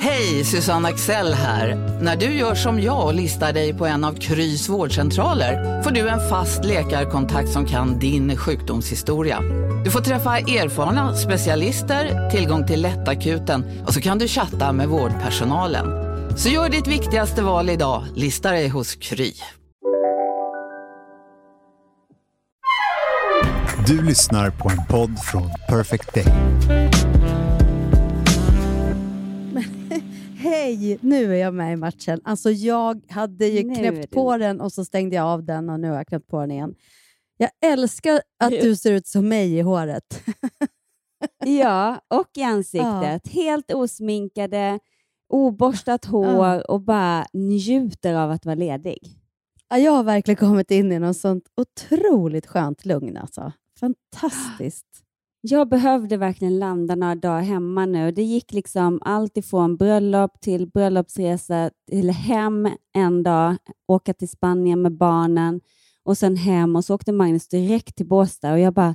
Hej, Susanne Axel här. När du gör som jag och listar dig på en av Krys vårdcentraler får du en fast läkarkontakt som kan din sjukdomshistoria. Du får träffa erfarna specialister, tillgång till lättakuten och så kan du chatta med vårdpersonalen. Så gör ditt viktigaste val idag, lista dig hos Kry. Du lyssnar på en podd från Perfect Day. Hej, nu är jag med i matchen. Alltså jag hade ju Nu knäppt på den och så stängde jag av den och nu har jag knäppt på den igen. Jag älskar att du ser ut som mig i håret. Ja, och i ansiktet. Helt osminkade, oborstat hår och bara njuter av att vara ledig. Ja, Jag har verkligen kommit in i något sånt otroligt skönt lugn. Alltså. Fantastiskt. Jag behövde verkligen landa några dagar hemma nu. Det gick liksom allt ifrån bröllop till bröllopsresa till hem en dag, åka till Spanien med barnen och sen hem och så åkte Magnus direkt till Båstad och jag bara,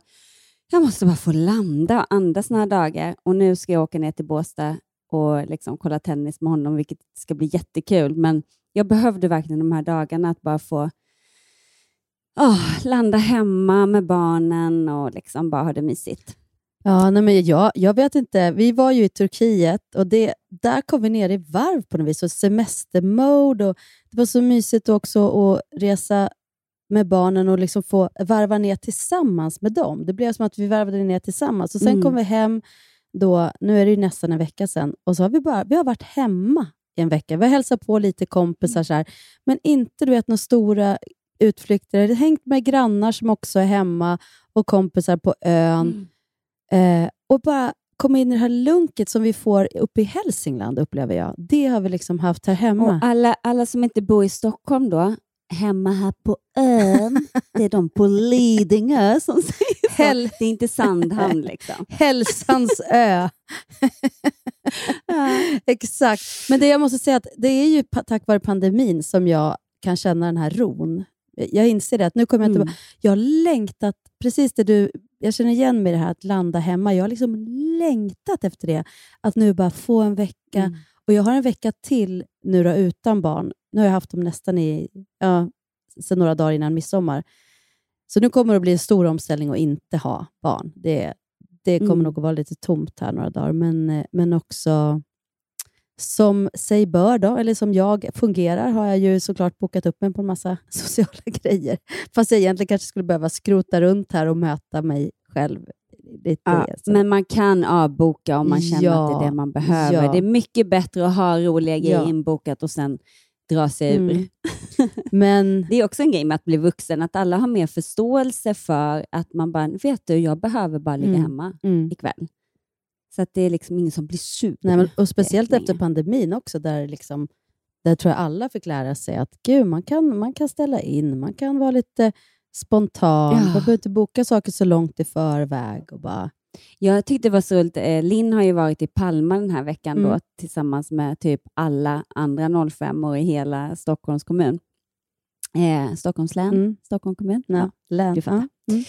jag måste bara få landa och andas några dagar och nu ska jag åka ner till Båstad och liksom kolla tennis med honom, vilket ska bli jättekul. Men jag behövde verkligen de här dagarna att bara få åh, landa hemma med barnen och liksom bara ha det mysigt. Ja, nej, men jag, jag vet inte. Vi var ju i Turkiet och det, där kom vi ner i varv på något vis. Och semestermode. Och det var så mysigt också att resa med barnen och liksom få varva ner tillsammans med dem. Det blev som att vi varvade ner tillsammans. Och Sen Mm. kom vi hem, då, nu är det ju nästan en vecka sedan, och så har vi, bara, vi har varit hemma i en vecka. Vi har hälsat på lite kompisar, så här, men inte du vet, några stora utflykter. Hängt med grannar som också är hemma och kompisar på ön. Eh, och bara komma in i det här lunket som vi får uppe i Hälsingland, upplever jag. Det har vi liksom haft här hemma. Och alla, alla som inte bor i Stockholm då, hemma här på ön, det är de på Lidingö som säger så. Häl- Det är inte Sandhamn liksom. Hälsans ö. Exakt. Men det jag måste säga att det är ju tack vare pandemin som jag kan känna den här ron. Jag inser det, att nu kommer jag Mm. tillbaka. Jag har längtat, precis det du... Jag känner igen mig i det här att landa hemma. Jag har liksom längtat efter det. Att nu bara få en vecka. Mm. Och Jag har en vecka till nu då, utan barn. Nu har jag haft dem nästan i, ja, sedan några dagar innan midsommar. Så nu kommer det att bli en stor omställning att inte ha barn. Det, det kommer Mm. nog att vara lite tomt här några dagar, men, eh, men också som sig bör, då, eller som jag fungerar, har jag ju såklart bokat upp mig på en massa sociala grejer. Fast jag egentligen kanske skulle behöva skrota runt här och möta mig själv lite. Ja, men man kan avboka om man känner Ja, att det är det man behöver. ja. Det är mycket bättre att ha roliga grejer inbokat och sen dra sig ur. Mm. Men Det är också en grej med att bli vuxen, att alla har mer förståelse för att man bara, vet du, jag behöver bara ligga Mm. hemma mm. ikväll. Så att det är liksom ingen som blir sur. Nej, men, och speciellt efter pandemin också, där, liksom, där tror jag alla fick lära sig att gud, man, kan, man kan ställa in, man kan vara lite spontan, Ja. man behöver inte boka saker så långt i förväg. Och bara, Jag tyckte det var så roligt. eh, Linn har ju varit i Palma den här veckan då, Mm. tillsammans med typ alla andra 05 år i hela Stockholms kommun. Eh, Stockholms län, Mm. Stockholms kommun. Ja. län. du fattar. Ja. Mm.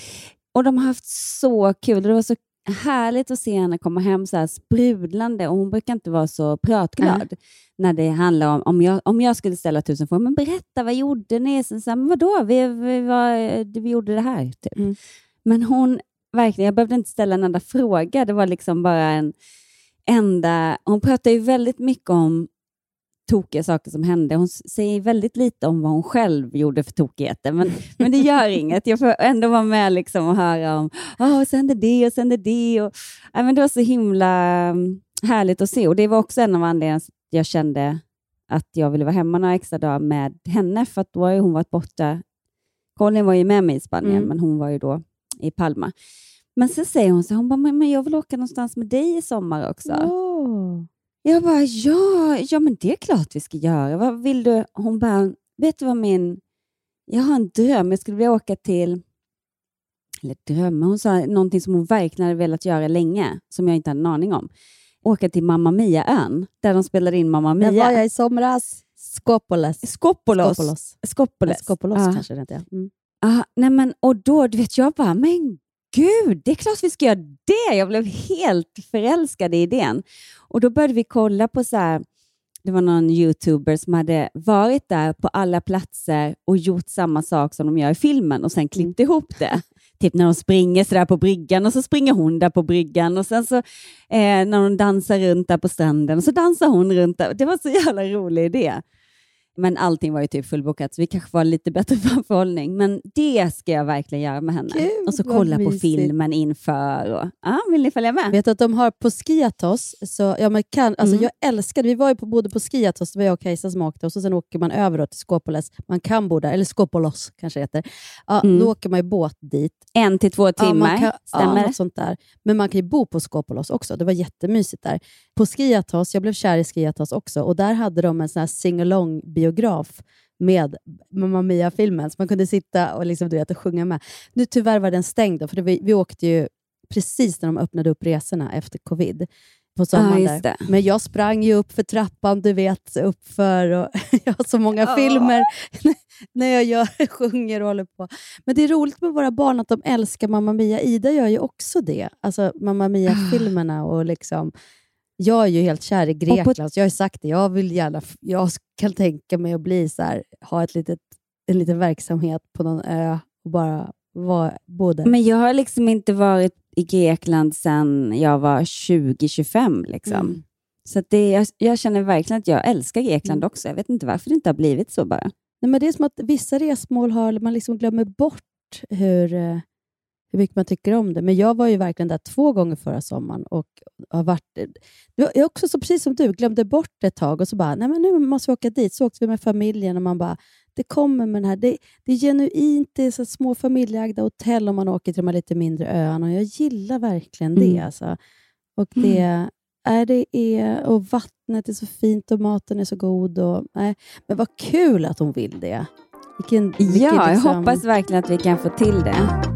Och de har haft så kul. Det var så härligt att se henne komma hem så här sprudlande och hon brukar inte vara så pratglad när det handlar om, om jag, om jag skulle ställa tusen frågor, men berätta, vad gjorde ni? Så, så, här, vadå, vi, vi, var, vi gjorde det här. Typ. Mm. Men hon, verkligen, jag behövde inte ställa en enda fråga, det var liksom bara en enda, hon pratar ju väldigt mycket om tokiga saker som hände. Hon säger väldigt lite om vad hon själv gjorde för tokigheter, men, men det gör inget. Jag får ändå vara med liksom och höra om oh, och sen hände det och sen hände det. Och, ja, men det var så himla mm, härligt att se och det var också en av anledningarna till att jag kände att jag ville vara hemma några extra dagar med henne, för att då har hon varit borta. Colin var ju med mig i Spanien, Mm. men hon var ju då i Palma. Men så säger hon så hon bara, men jag vill åka någonstans med dig i sommar också. Åh. Jag bara, ja, ja men det är klart vi ska göra. Vad vill du? Hon bara, vet du vad min... Jag har en dröm. Jag skulle vilja åka till eller drömma, hon sa någonting som hon verkligen hade velat göra länge, som jag inte hade en aning om. Åka till Mamma Mia-ön, där de spelade in Mamma Mia. Där var jag i somras. Skopoles. Skopolos. Skopolos. Skopoles. Skopolos Ja. kanske det heter. Mm. Ah, nej men, och då, du vet, jag bara, men gud, det är klart vi ska göra det. Jag blev helt förälskad i idén. Och då började vi kolla på så här, det var någon youtuber som hade varit där på alla platser och gjort samma sak som de gör i filmen och sen klippt ihop det. Typ när de springer så där på bryggan och så springer hon där på bryggan och sen så eh, när de dansar runt där på stranden och så dansar hon runt där. Det var så jävla rolig idé. Men allting var ju typ fullbokat, så vi kanske var lite bättre framförhållning. Men det ska jag verkligen göra med henne. Gud, och så kolla på filmen inför. Och, ja, vill ni följa med? Vet att de har på Skiatos, så, ja, man kan, alltså Mm. jag älskade, vi var ju på, bodde på Skiatos, det var jag och Kajsa som åkte, och så sen åker man över då till Skopoles. Man kan bo där, eller Skopolos kanske heter. Ja, Mm. Då åker man ju båt dit. En till två Ja, timmar, man kan, stämmer ja, något sånt där. Men man kan ju bo på Skopolos också. Det var jättemysigt där. På Skiatos, jag blev kär i Skiatos också, och där hade de en sån här sing-along-biograf med Mamma Mia-filmen, så man kunde sitta och, liksom, du vet, och sjunga med. Nu tyvärr var den stängd, då, för vi, vi åkte ju precis när de öppnade upp resorna efter covid. På sommaren just där. Men jag sprang ju upp för trappan, du vet, uppför och jag har så många Ja. filmer när jag gör, sjunger och håller på. Men det är roligt med våra barn att de älskar Mamma Mia. Ida gör ju också det. Alltså Mamma Mia-filmerna. och liksom, jag är ju helt kär i Grekland, så jag har sagt det. Jag vill gärna, jag kan tänka mig att bli så här, ha ett litet, en liten verksamhet på någon ö och bara vara, bo där. Men jag har liksom inte varit i Grekland sedan jag var 20-25. Liksom. Mm. Så det, jag, jag känner verkligen att jag älskar Grekland Mm. också. Jag vet inte varför det inte har blivit så bara. Nej, men det är som att vissa resmål har, man liksom glömmer bort hur, eh, hur mycket man tycker om det. Men jag var ju verkligen där två gånger förra sommaren och har varit... Jag är också så precis som du, glömde bort det ett tag och så bara, nej men nu måste vi åka dit. Så åkte vi med familjen och man bara, det kommer med den här. Det, det är genuint, det är så små familjeägda hotell om man åker till de här lite mindre öarna och jag gillar verkligen det. Mm. Alltså. Och det, är det är, och vattnet är så fint och maten är så god. Och, nej. Men vad kul att hon vill det. Vilken, vilken ja, jag liksom- hoppas verkligen att vi kan få till det.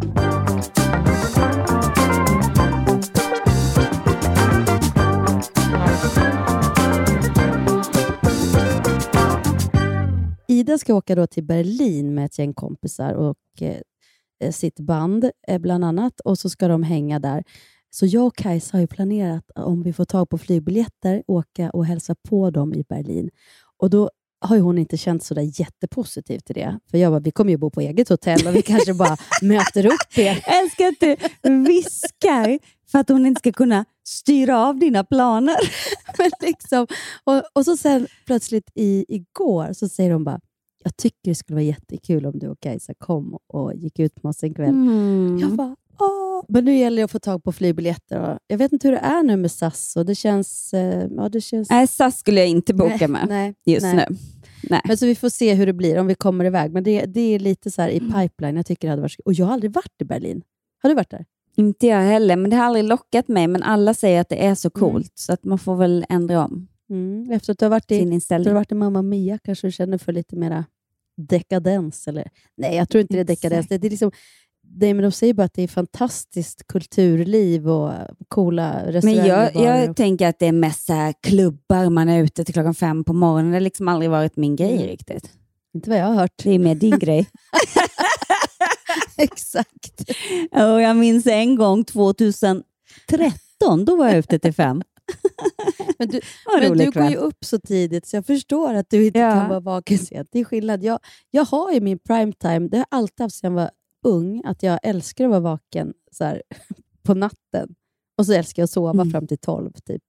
Ida ska åka då till Berlin med ett gäng kompisar och eh, sitt band eh, bland annat och så ska de hänga där. Så jag och Kajsa har ju planerat om vi får tag på flygbiljetter, åka och hälsa på dem i Berlin. Och då har hon inte känt så där jättepositivt till det. För jag bara, vi kommer ju bo på eget hotell och vi kanske bara möter upp er. Jag älskar att du viskar för att hon inte ska kunna styra av dina planer. Men liksom, och, och så sen plötsligt i, igår så säger hon bara, jag tycker det skulle vara jättekul om du och Kajsa kom och gick ut med oss en kväll. Mm. Jag bara, Åh. Men nu gäller det att få tag på flygbiljetter. Jag vet inte hur det är nu med SAS. Och det känns... eh, Ja, det känns... Nej, SAS skulle jag inte boka Nej, med nej, just nej. nu. Nej. Men så vi får se hur det blir, om vi kommer iväg. Men det, det är lite så här Mm. i pipeline. Jag tycker det hade varit Och jag har aldrig varit i Berlin. Har du varit där? Inte jag heller, men det har aldrig lockat mig. Men alla säger att det är så coolt, så att man får väl ändra om Mm. Efter att du har varit i, du har varit i Mamma Mia kanske du känner för lite mera dekadens? Eller? Nej, jag tror inte det är dekadens. Det, det är liksom, det, men de säger bara att det är fantastiskt kulturliv och coola restauranger. Men jag, jag och- tänker att det är mest så här klubbar, man är ute till klockan fem på morgonen. Det har liksom aldrig varit min grej Mm. riktigt. Inte vad jag har hört. Det är mer din grej. Exakt. Och jag minns en gång 2013, då var jag ute till fem. Men du, men du går ju upp så tidigt så jag förstår att du inte Ja. kan vara vaken sent. Det är skillnad. Jag, jag har ju min primetime, det har jag alltid haft sedan jag var ung, att jag älskar att vara vaken så här, på natten. Och så älskar jag att sova Mm. fram till tolv. Typ.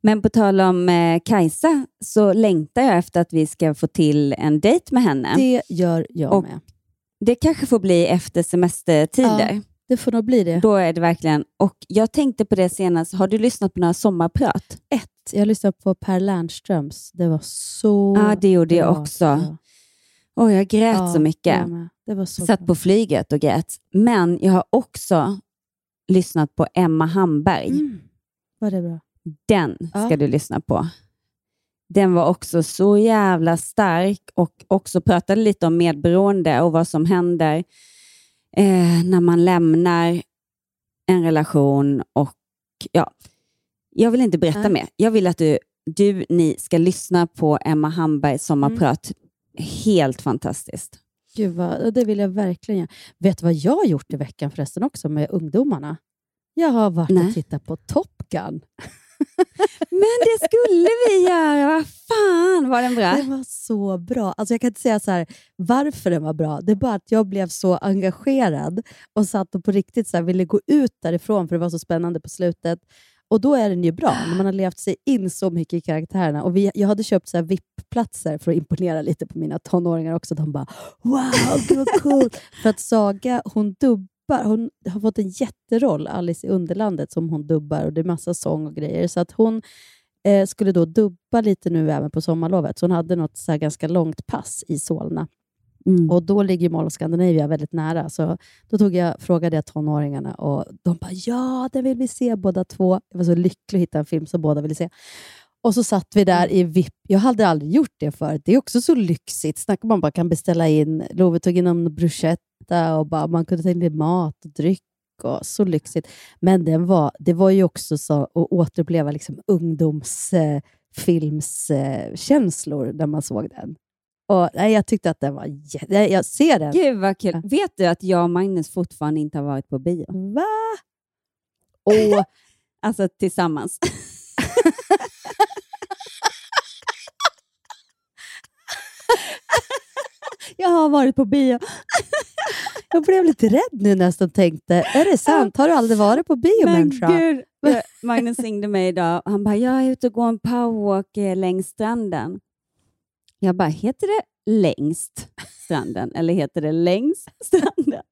Men på tal om eh, Kajsa så längtar jag efter att vi ska få till en dejt med henne. Det, Det gör jag Och- med. kanske får bli efter semestertider. Det får nog bli det. Då är det verkligen... Och jag tänkte på det senast. Har du lyssnat på några sommarprat? Ett, jag lyssnade på Per Lernströms. Det var så Ja, det gjorde jag bra. också. Ja. Åh, jag grät Ja, så mycket. jag. Det var så Satt bra. på flyget och grät. Men jag har också lyssnat på Emma Hamberg. Mm. Var det bra? Den ska Ja. du lyssna på. Den var också så jävla stark och också pratade lite om medberoende och vad som händer eh, när man lämnar en relation och ja, jag vill inte berätta Nej. mer. Jag vill att du, du, ni ska lyssna på Emma Hambergs sommarprat. Helt fantastiskt. Gud vad, det vill jag verkligen göra. Vet du vad jag har gjort i veckan förresten också med ungdomarna? Jag har varit Nej. och tittat på Top Gun. Men det skulle vi göra. Vad fan, var den bra? Den var så bra. Alltså jag kan inte säga så här, varför den var bra. Det är bara att jag blev så engagerad och satt och på riktigt så här, ville gå ut därifrån för det var så spännande på slutet. Och då är den ju bra, när man har levt sig in så mycket i karaktärerna. Och vi, jag hade köpt så här VIP-platser för att imponera lite på mina tonåringar också. De bara “Wow, gud vad coolt!” För att Saga, hon dubbar. Hon har fått en jätteroll, Alice i Underlandet, som hon dubbar. Och det är massa sång och grejer. Så att hon eh, skulle då dubba lite nu även på sommarlovet. Så hon hade något så här ganska långt pass i Solna. Mm. Och då ligger Mall of Scandinavia väldigt nära. Så då tog jag, frågade jag tonåringarna och de bara “Ja, det vill vi se båda två”. Jag var så lycklig att hitta en film som båda ville se. Och så satt vi där i VIP. Jag hade aldrig gjort det förut. Det är också så lyxigt. Snacka man bara kan beställa in. Love tog in en bruschetta och bara, man kunde ta in mat och dryck. Och så lyxigt. Men den var, det var ju också så att återuppleva liksom ungdomsfilmskänslor när man såg den. Och, nej, jag tyckte att den var nej, Jag ser den. Gud vad kul. Vet du att jag och Magnus fortfarande inte har varit på bio? Va? Och, Alltså tillsammans. jag har varit på bio. Jag blev lite rädd nu nästan tänkte, är det sant? Har du aldrig varit på bio Men människa? gud, Magnus ringde mig idag han bara, jag är ute och går en powerwalk eh, längs stranden. Jag bara, heter det längst stranden eller heter det längs stranden?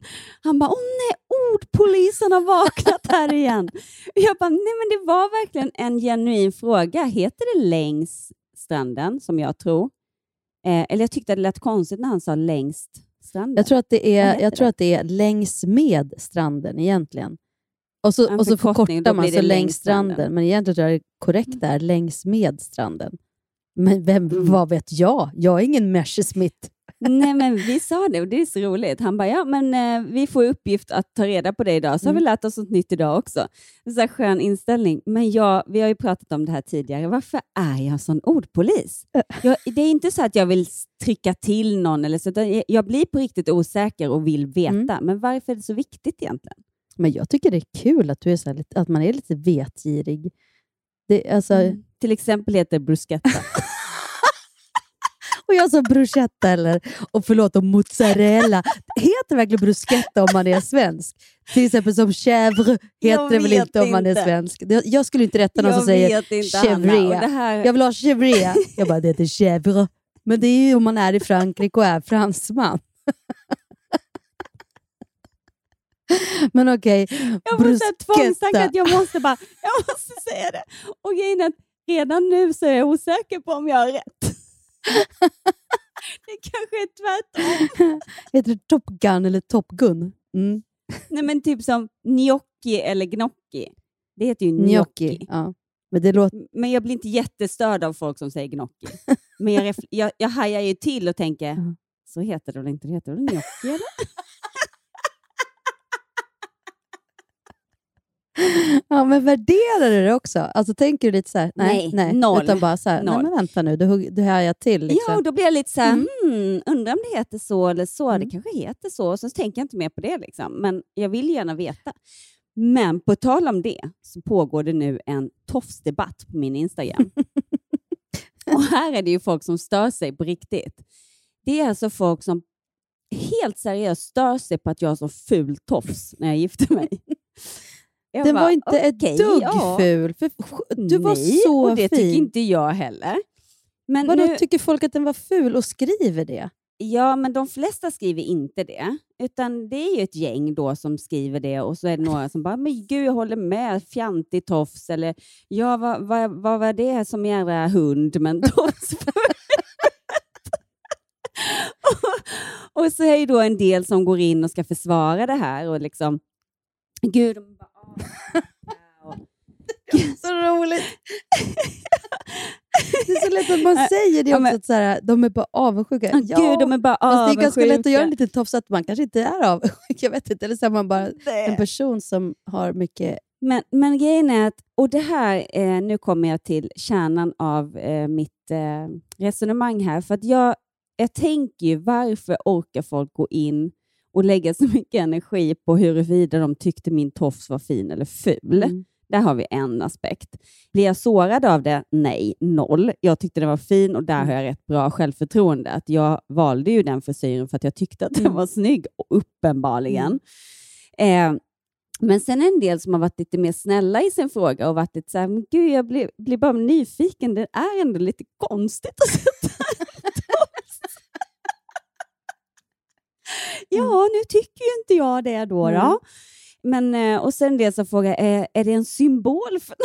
Han bara, åh nej, ordpolisen har vaknat här igen. Jag bara, nej men det var verkligen en genuin fråga. Heter det längs stranden, som jag tror? Eh, eller jag tyckte det lät konstigt när han sa längst stranden. Jag tror att det är, jag tror det? att det är längs med stranden egentligen. Och så, En och så förkortar man så längs stranden. stranden. Men egentligen tror jag det korrekt är längs med stranden. Men vem, Mm. vad vet jag? Jag är ingen Messerschmitt. Nej, men vi sa det och det är så roligt. Han bara, ja men eh, vi får uppgift att ta reda på det idag, så har vi lärt oss något nytt idag också. En så här skön inställning. Men jag, vi har ju pratat om det här tidigare. Varför är jag en sån ordpolis? Jag, det är inte så att jag vill trycka till någon, eller så, utan jag- blir på riktigt osäker och vill veta. Men varför är det så viktigt egentligen? Men jag tycker det är kul att, du är så här, att man är lite vetgirig. Det, alltså, Mm. Till exempel heter bruschetta. Och jag sa bruschetta eller, och förlåt, och mozzarella. Heter det verkligen bruschetta om man är svensk? Till exempel som chèvre heter Jag det väl inte om man är svensk? Jag skulle inte rätta någon jag som säger chèvre. här, Jag vill ha chèvre. Jag bara, det heter chèvre. Men det är ju om man är i Frankrike och är fransman. Men okej, Jag bruschetta. att jag måste bara, jag måste säga det. Och grejen redan nu så är jag osäker på om jag har rätt. det kanske är tvärtom. Heter det Top Gun eller Top Gun? Mm. Nej men typ som gnocchi eller gnocchi. Det heter ju gnocchi. Gnocchi. Ja. Men det låter... Men jag blir inte jättestörd av folk som säger gnocchi. Men jag, jag, jag hajar ju till och tänker, Ja. så heter det väl inte? Det heter väl gnocchi eller? Ja, men värderar du det också? Alltså tänker du lite så här, nej, Nej, noll. utan bara så här, nej Noll. men vänta nu, du, du hajar till. Liksom. Ja, och då blir jag lite så här, Mm. hmm, undrar om det heter så eller så. Mm. Det kanske heter så. Och så tänker jag inte mer på det. Liksom. Men jag vill gärna veta. Men på tal om det så pågår det nu en tofsdebatt på min Instagram. och här är det ju folk som stör sig på riktigt. Det är alltså folk som helt seriöst stör sig på att jag har så ful tofs när jag gifte mig. Jag Den bara, var inte ett okej, dugg ja. ful. För, du var Nej, så och det fin. tycker inte jag heller. Men Vadå, nu, tycker folk att den var ful och skriver det? Ja, men de flesta skriver inte det. Utan det är ju ett gäng då som skriver det och så är det några som bara “men gud, jag håller med, fjantig tofs” eller “ja, vad, vad, vad var det som jävla hund med en tofs och, och så är det då en del som går in och ska försvara det här och liksom “gud, de bara, ah, och, Så roligt! Det är så lätt att man säger det Ja, också, men- att så här, de är bara avundsjuka. Ah, Gud, de är bara Fast det är ganska lätt att avundsjuka. göra en liten tofs att man kanske inte är avundsjuk. Jag vet inte. Eller så är man bara en person som har mycket... Men, men grejen är att, och det här, eh, nu kommer jag till kärnan av eh, mitt eh, resonemang här, för att jag, jag tänker ju varför orkar folk gå in och lägga så mycket energi på huruvida de tyckte min tofs var fin eller ful. Mm. Där har vi en aspekt. Blir jag sårad av det? Nej, noll. Jag tyckte den var fin och där har jag rätt bra självförtroende. Att jag valde ju den frisyren för att jag tyckte att den Mm. var snygg, uppenbarligen. Eh, men sen en del som har varit lite mer snälla i sin fråga och varit lite så här, men gud, jag blir, blir bara nyfiken. Det är ändå lite konstigt att sätta en tofs." Ja, nu tycker ju inte jag det då. Mm. då. Men, eh, och sen en del som frågar, är, är det en symbol för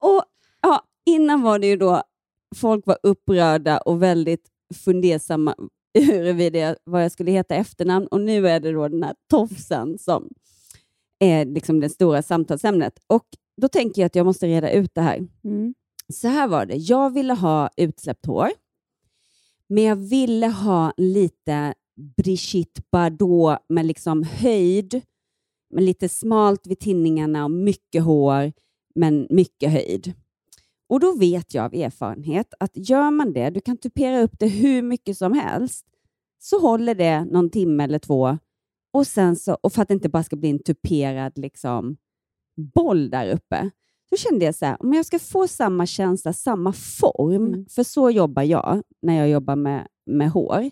Och ja, Innan var det ju då folk var upprörda och väldigt fundersamma huruvida vad jag skulle heta efternamn och nu är det då den här tofsen som är liksom det stora samtalsämnet. Och då tänker jag att jag måste reda ut det här. Mm. Så här var det. Jag ville ha utsläppt hår, men jag ville ha lite Brigitte Bardot med liksom höjd, med lite smalt vid tinningarna och mycket hår, men mycket höjd. Och då vet jag av erfarenhet att gör man det, du kan tupera upp det hur mycket som helst, så håller det någon timme eller två. Och sen så, och för att det inte bara ska bli en tuperad liksom, boll där uppe, så kände jag så här, om jag ska få samma känsla, samma form, Mm. för så jobbar jag när jag jobbar med, med hår,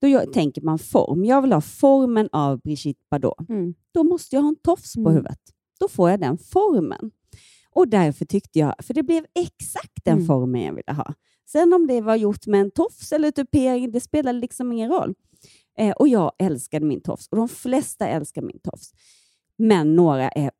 då jag, tänker man form. Jag vill ha formen av Brigitte Bardot. Mm. Då måste jag ha en tofs på Mm. huvudet. Då får jag den formen. Och därför tyckte jag, för det blev exakt den Mm. formen jag ville ha. Sen om det var gjort med en tofs eller tupering, det spelar liksom ingen roll. Eh, och jag älskade min tofs och de flesta älskar min tofs. Men några är...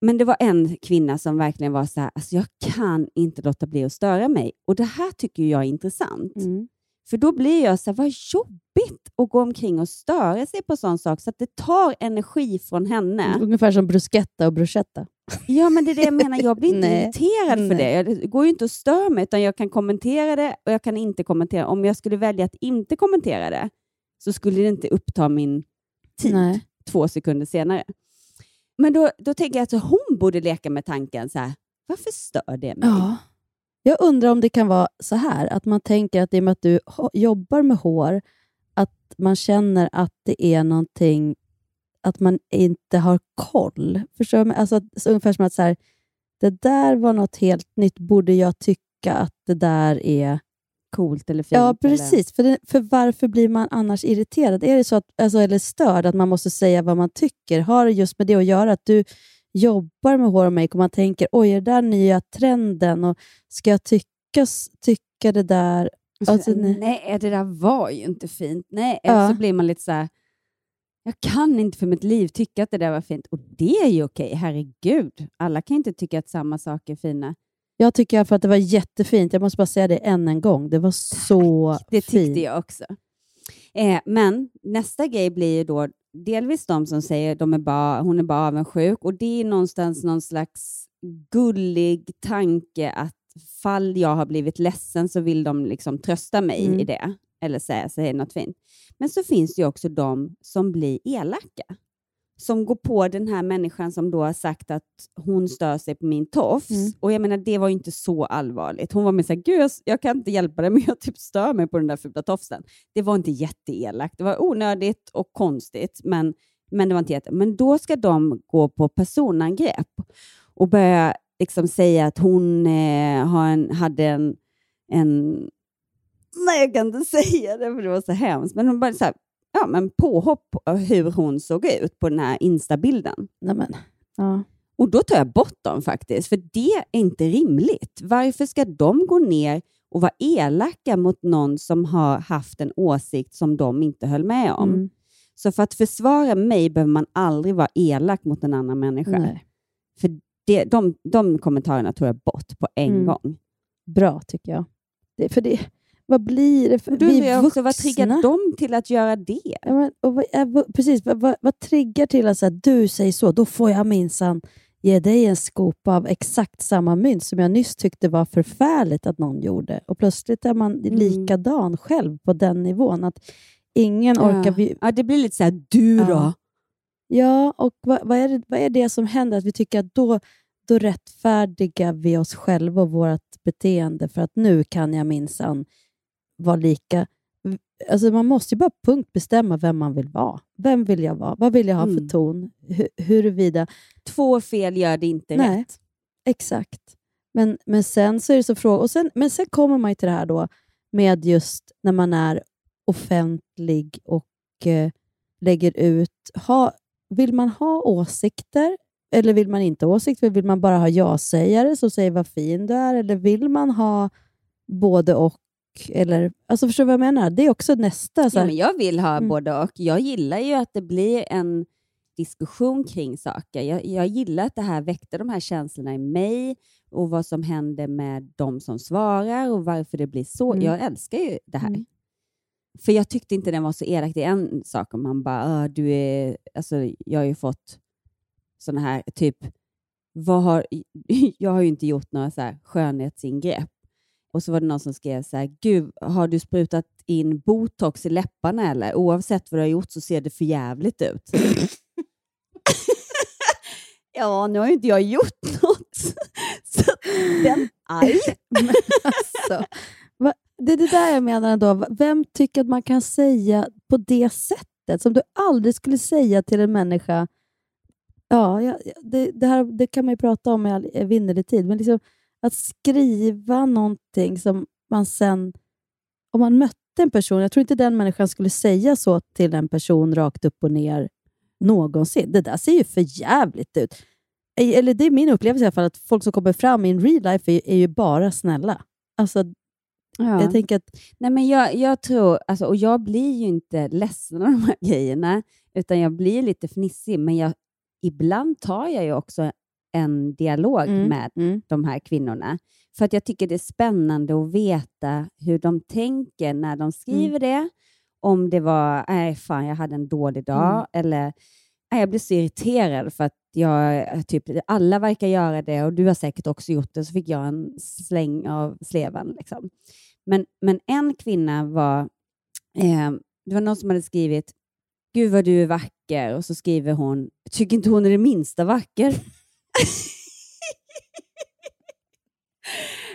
Men det var en kvinna som verkligen var så här, alltså jag kan inte låta bli att störa mig. Och det här tycker jag är intressant. Mm. För då blir jag så här, vad jobbigt att gå omkring och störa sig på sån sak så att det tar energi från henne. Ungefär som bruschetta och bruschetta. Ja, men det är det jag menar. Jag blir inte irriterad för det. Det går ju inte att störa mig, utan jag kan kommentera det och jag kan inte kommentera. Om jag skulle välja att inte kommentera det så skulle det inte uppta min tid Nej. två sekunder senare. Men då, då tänker jag att hon borde leka med tanken så här, varför stör det mig? Ja. Jag undrar om det kan vara så här, att man tänker att i och med att du jobbar med hår, att man känner att det är någonting, att man inte har koll. Förstår du? Alltså, så ungefär som att så här, det där var något helt nytt. Borde jag tycka att det där är... Coolt eller fint? Ja, Eller? precis. För, det, för varför blir man annars irriterad? Är det så att, alltså, eller störd, att man måste säga vad man tycker? Har det just med det att göra? Att du jobbar med hår och make och man tänker, oj, är det där nya trenden? Och ska jag tycka, tycka det där? Alltså, nej. nej. det där var ju inte fint. Nej, Ja. eller så blir man lite så här, jag kan inte för mitt liv tycka att det där var fint. Och det är ju okej, herregud. Alla kan inte tycka att samma saker är fina. Jag tycker i alla fall att det var jättefint. Jag måste bara säga det än en gång. Det var så Det tyckte fint. jag också. Eh, men nästa grej blir ju då delvis de som säger de är bara, hon är bara avundsjuk och det är någonstans någon slags gullig tanke att fall jag har blivit ledsen så vill de liksom trösta mig Mm. i det eller säga, säga något fint. Men så finns det ju också de som blir elaka. Som går på den här människan som då har sagt att hon stör sig på min tofs. Mm. Och jag menar, det var ju inte så allvarligt. Hon var med såhär, gud jag, jag kan inte hjälpa dig men jag typ stör mig på den där fula tofsen. Det var inte jätteelakt. Det var onödigt och konstigt, men, men det var inte jätte... Men då ska de gå på personangrepp och börja liksom säga att hon eh, har en, hade en, en... Nej, jag kan inte säga det för det var så hemskt. Men hon bara så här, ja, men påhopp på hur hon såg ut på den här instabilden. Nej, men, ja. Och då tar jag bort dem faktiskt, för det är inte rimligt. Varför ska de gå ner och vara elaka mot någon som har haft en åsikt som de inte höll med om? Mm. Så för att försvara mig behöver man aldrig vara elak mot en annan människa. Nej. För det, de, de kommentarerna tog jag bort på en Mm. gång. Bra, tycker jag. Det, för det, vad blir det för... Då vi jag också, vad vuxna. triggar dem till att göra det? Ja, men, vad, är- precis, vad, vad, vad triggar till att säga du säger så, då får jag minsann ge dig en skopa av exakt samma mynt som jag nyss tyckte var förfärligt att någon gjorde. Och plötsligt är man Mm. likadan själv på den nivån. Att ingen orkar... Ja. Vi, ja, det blir lite så här, du då? Ja. ja, och vad, vad, är det, vad är det som händer? Att vi tycker att då, då rättfärdigar vi oss själva och vårt beteende för att nu kan jag minsann vara lika... Alltså man måste ju bara punkt bestämma vem man vill vara. Vem vill jag vara? Vad vill jag ha för Mm. ton? Hu- huruvida... Två fel gör det inte Nej. rätt. Exakt. Men, men sen så är det så fråga, och sen, Men sen kommer man ju till det här då med just när man är offentlig och eh, lägger ut. Ha, vill man ha åsikter eller vill man inte ha åsikter? Vill man bara ha ja-sägare som säger vad fin du är? Eller vill man ha både och? Eller, alltså förstår du vad jag menar? Det är också nästa. Så Ja, men jag vill ha Mm. både och. Jag gillar ju att det blir en diskussion kring saker. Jag, jag gillar att det här väckte de här känslorna i mig och vad som händer med de som svarar och varför det blir så. Mm. Jag älskar ju det här. Mm. För jag tyckte inte den var så elak. Det är en sak om man bara, "Ah, du är... Alltså, jag har ju fått såna här, typ, vad har... jag har ju inte gjort några så här skönhetsingrepp. Och så var det någon som skrev så här, gud, har du sprutat in botox i läpparna eller? Oavsett vad du har gjort så ser det för jävligt ut. ja, nu har ju inte jag gjort något. så den, aj. Men alltså, va, det är det där jag menar ändå. Vem tycker att man kan säga på det sättet som du aldrig skulle säga till en människa? Ja, ja, det, det, här, det kan man ju prata om i all evinnerlig tid, men liksom, att skriva någonting som man sen... Om man mötte en person, jag tror inte den människan skulle säga så till en person rakt upp och ner någonsin. Det där ser ju för jävligt ut. Eller det är min upplevelse i alla fall, att folk som kommer fram i en real life är, är ju bara snälla. Alltså, Ja. jag tänker att... Nej, men jag, jag tror, alltså, och jag blir ju inte ledsen av de här grejerna, utan jag blir lite fnissig, men jag, ibland tar jag ju också en dialog Mm, med mm, de här kvinnorna. För att jag tycker det är spännande att veta hur de tänker när de skriver det. Om det var, nej fan jag hade en dålig dag, Mm. eller jag blir så irriterad för att jag, typ, alla verkar göra det och du har säkert också gjort det, så fick jag en släng av sleven. Liksom. Men, men en kvinna var, eh, det var någon som hade skrivit, Gud vad du är vacker, och så skriver hon, tycker inte hon är det minsta vacker?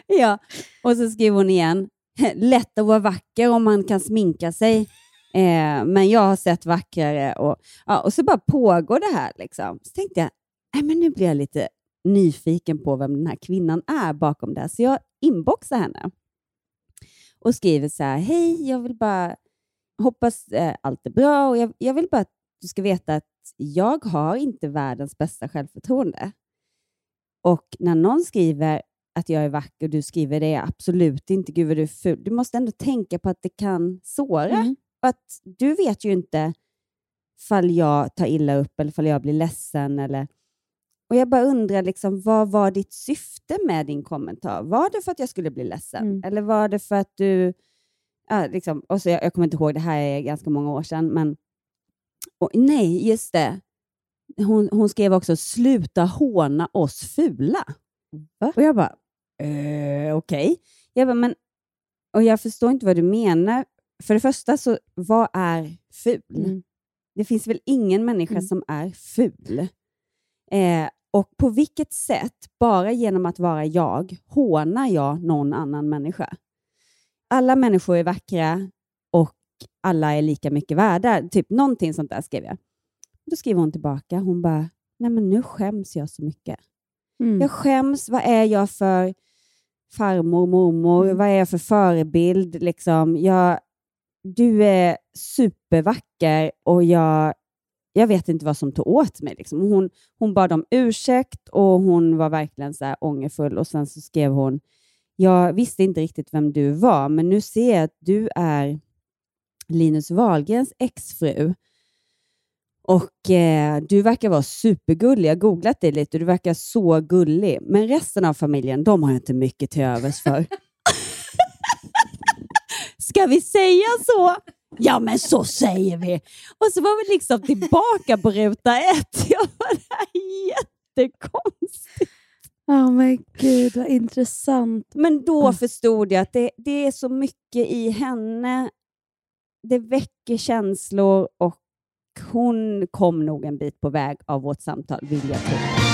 ja, och så skriver hon igen, lätt att vara vacker om man kan sminka sig, eh, men jag har sett vackrare. Och, ja, och så bara pågår det här. Liksom. Så tänkte jag, nej, men nu blir jag lite nyfiken på vem den här kvinnan är bakom det här. Så jag inboxar henne och skriver så här, hej, jag vill bara hoppas eh, allt är bra och jag, jag vill bara att du ska veta att jag har inte världens bästa självförtroende. Och när någon skriver att jag är vacker och du skriver det är absolut inte, gud vad du är ful. Du måste ändå tänka på att det kan såra. Mm. Att du vet ju inte fall jag tar illa upp eller fall jag blir ledsen. Eller... Och jag bara undrar, liksom, vad var ditt syfte med din kommentar? Var det för att jag skulle bli ledsen? Mm. Eller var det för att du... Ja, liksom, och så jag, jag kommer inte ihåg, det här är ganska många år sedan, men och, nej, just det. Hon, hon skrev också sluta håna oss fula. Va? Och jag bara, eh, okej. Jag bara, men och jag förstår inte vad du menar. För det första, så vad är ful? Mm. Det finns väl ingen människa Mm. som är ful? Eh, och på vilket sätt, bara genom att vara jag, hånar jag någon annan människa? Alla människor är vackra och alla är lika mycket värda. Typ någonting sånt där skrev jag. Då skriver hon tillbaka, hon bara, nej men nu skäms jag så mycket. Mm. Jag skäms. Vad är jag för farmor, mormor? Mm. Vad är jag för förebild? Liksom, jag, du är supervacker och jag, jag vet inte vad som tog åt mig. Liksom. Hon, hon bad om ursäkt och hon var verkligen så här ångerfull och sen så skrev hon jag visste inte riktigt vem du var, men nu ser jag att du är Linus Wahlgrens exfru. Och eh, du verkar vara supergullig. Jag har googlat dig lite och du verkar så gullig. Men resten av familjen, de har jag inte mycket till övers för. Ska vi säga så? Ja, men så säger vi. Och så var vi liksom tillbaka på ruta ett. Jag är jättekonstigt. Ja men gud vad intressant. Men då förstod jag att det, det är så mycket i henne. Det väcker känslor och hon kom nog en bit på väg av vårt samtal, vill jag tro.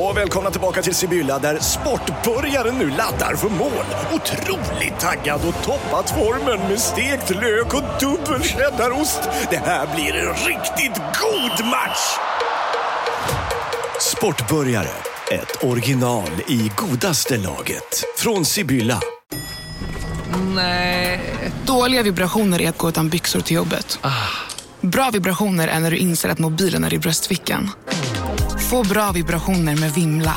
Och välkomna tillbaka till Sibylla där sportbörjaren nu laddar för mål. Otroligt taggad och toppat formen med stekt lök och dubbel cheddarost. Det här blir en riktigt god match! Sportbörjare, ett original i godaste laget. Från Sibylla. Dåliga vibrationer är att gå utan byxor till jobbet. Bra vibrationer är när du inser att mobilen är i bröstfickan. Få bra vibrationer med Vimla.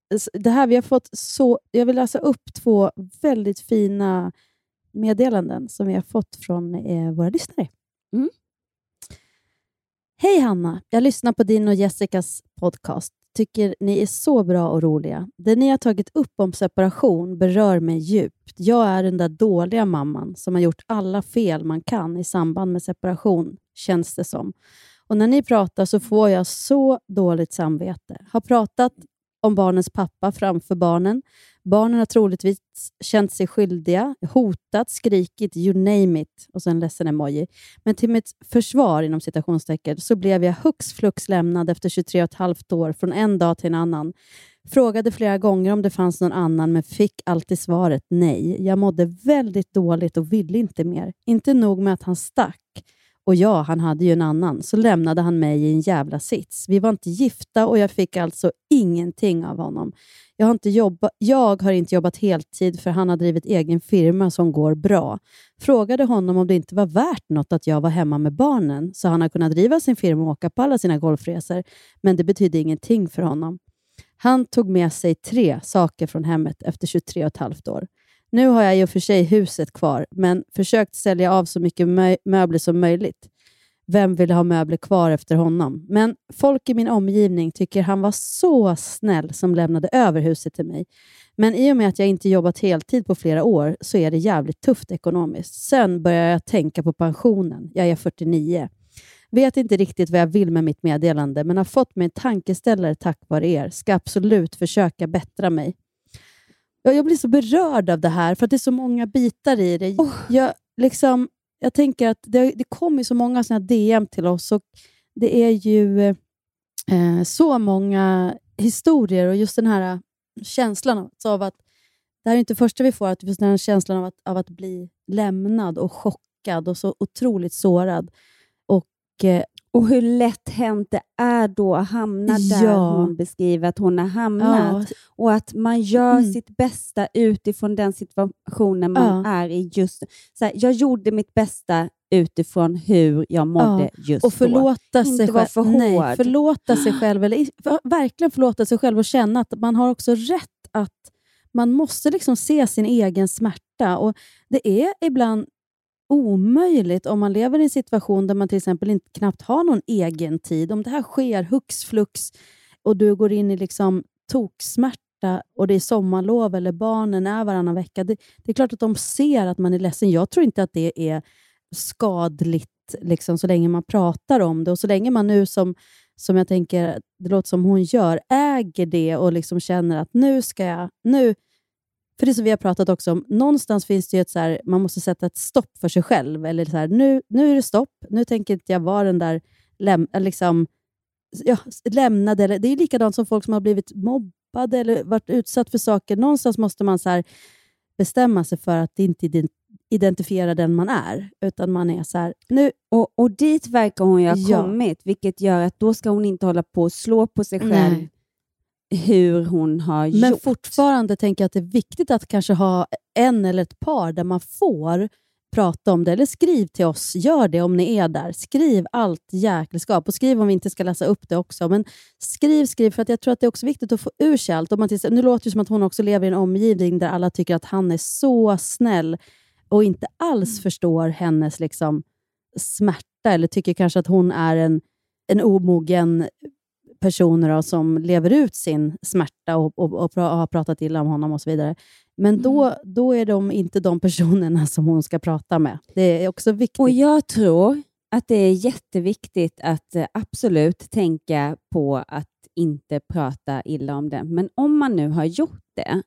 Det här, vi har fått så, jag vill läsa upp två väldigt fina meddelanden som vi har fått från eh, våra lyssnare. Mm. Hej Hanna! Jag lyssnar på din och Jessicas podcast. Tycker ni är så bra och roliga. Det ni har tagit upp om separation berör mig djupt. Jag är den där dåliga mamman som har gjort alla fel man kan i samband med separation, känns det som. Och när ni pratar så får jag så dåligt samvete. Har pratat om barnens pappa framför barnen. Barnen har troligtvis känt sig skyldiga, hotat, skrikit, you name it och så en ledsen emoji. Men till mitt försvar inom citationstecken så blev jag hux flux lämnad efter 23 och ett halvt år från en dag till en annan. Frågade flera gånger om det fanns någon annan men fick alltid svaret nej. Jag mådde väldigt dåligt och ville inte mer. Inte nog med att han stack och ja, han hade ju en annan, så lämnade han mig i en jävla sits. Vi var inte gifta och jag fick alltså ingenting av honom. Jag har inte, jobba, jag har inte jobbat heltid för han har drivit egen firma som går bra. Frågade honom om det inte var värt något att jag var hemma med barnen så han har kunnat driva sin firma och åka på alla sina golfresor, men det betydde ingenting för honom. Han tog med sig tre saker från hemmet efter 23 och ett halvt år. Nu har jag i och för sig huset kvar, men försökt sälja av så mycket mö- möbler som möjligt. Vem vill ha möbler kvar efter honom? Men folk i min omgivning tycker han var så snäll som lämnade över huset till mig. Men i och med att jag inte jobbat heltid på flera år så är det jävligt tufft ekonomiskt. Sen börjar jag tänka på pensionen. Jag är 49. Vet inte riktigt vad jag vill med mitt meddelande, men har fått mig en tankeställare tack vare er. Ska absolut försöka bättra mig. Ja, Jag blir så berörd av det här, för att det är så många bitar i det. Jag, liksom, jag tänker att det, det kommer så många såna DM till oss och det är ju eh, så många historier och just den här känslan av, att det här är inte första vi får, att den här känslan av att, av att bli lämnad och chockad och så otroligt sårad. Och, eh, Och hur lätt hänt det är då att hamna där Ja. hon beskriver att hon har hamnat. Och att man gör Mm. sitt bästa utifrån den situationen man Ja. är i just så här, Jag gjorde mitt bästa utifrån hur jag mådde just och förlåta då. sig Inte vara för Nej, förlåta sig själv. Eller, för, verkligen förlåta sig själv och känna att man har också rätt att man måste liksom se sin egen smärta. Och Det är ibland omöjligt om man lever i en situation där man till exempel inte knappt har någon egen tid. Om det här sker hux flux och du går in i liksom toksmärta och det är sommarlov eller barnen är varannan vecka. Det, det är klart att de ser att man är ledsen. Jag tror inte att det är skadligt liksom, så länge man pratar om det och så länge man nu som, som jag tänker, det låter som hon gör, äger det och liksom känner att nu ska jag, nu, för det som vi har pratat också om, någonstans finns det ju ett så här, man måste sätta ett stopp för sig själv. Eller så här, nu, nu är det stopp, nu tänker inte jag vara den där läm, liksom, ja, lämnade. Eller, det är likadant som folk som har blivit mobbade eller varit utsatt för saker. Någonstans måste man så här, bestämma sig för att inte ident- identifiera den man är, utan man är så här, nu... Och, och dit verkar hon ju ha Ja. kommit, vilket gör att då ska hon inte hålla på och slå på sig själv Nej. Hur hon har Men gjort. fortfarande tänker jag att det är viktigt att kanske ha en eller ett par där man får prata om det. Eller skriv till oss. Gör det om ni är där. Skriv allt jäkelskap. Och skriv om vi inte ska läsa upp det också. Men skriv, skriv. För att jag tror att det är också viktigt att få ur sig allt. Om man till, nu låter det som att hon också lever i en omgivning där alla tycker att han är så snäll och inte alls förstår hennes liksom, smärta. Eller tycker kanske att hon är en, en omogen person då, som lever ut sin smärta och, och, och, pra- har pratat illa om honom och så vidare. Men då, då är de inte de personerna som hon ska prata med. Det är också viktigt. Och jag tror att det är jätteviktigt att eh, absolut tänka på att inte prata illa om det. Men om man nu har gjort det,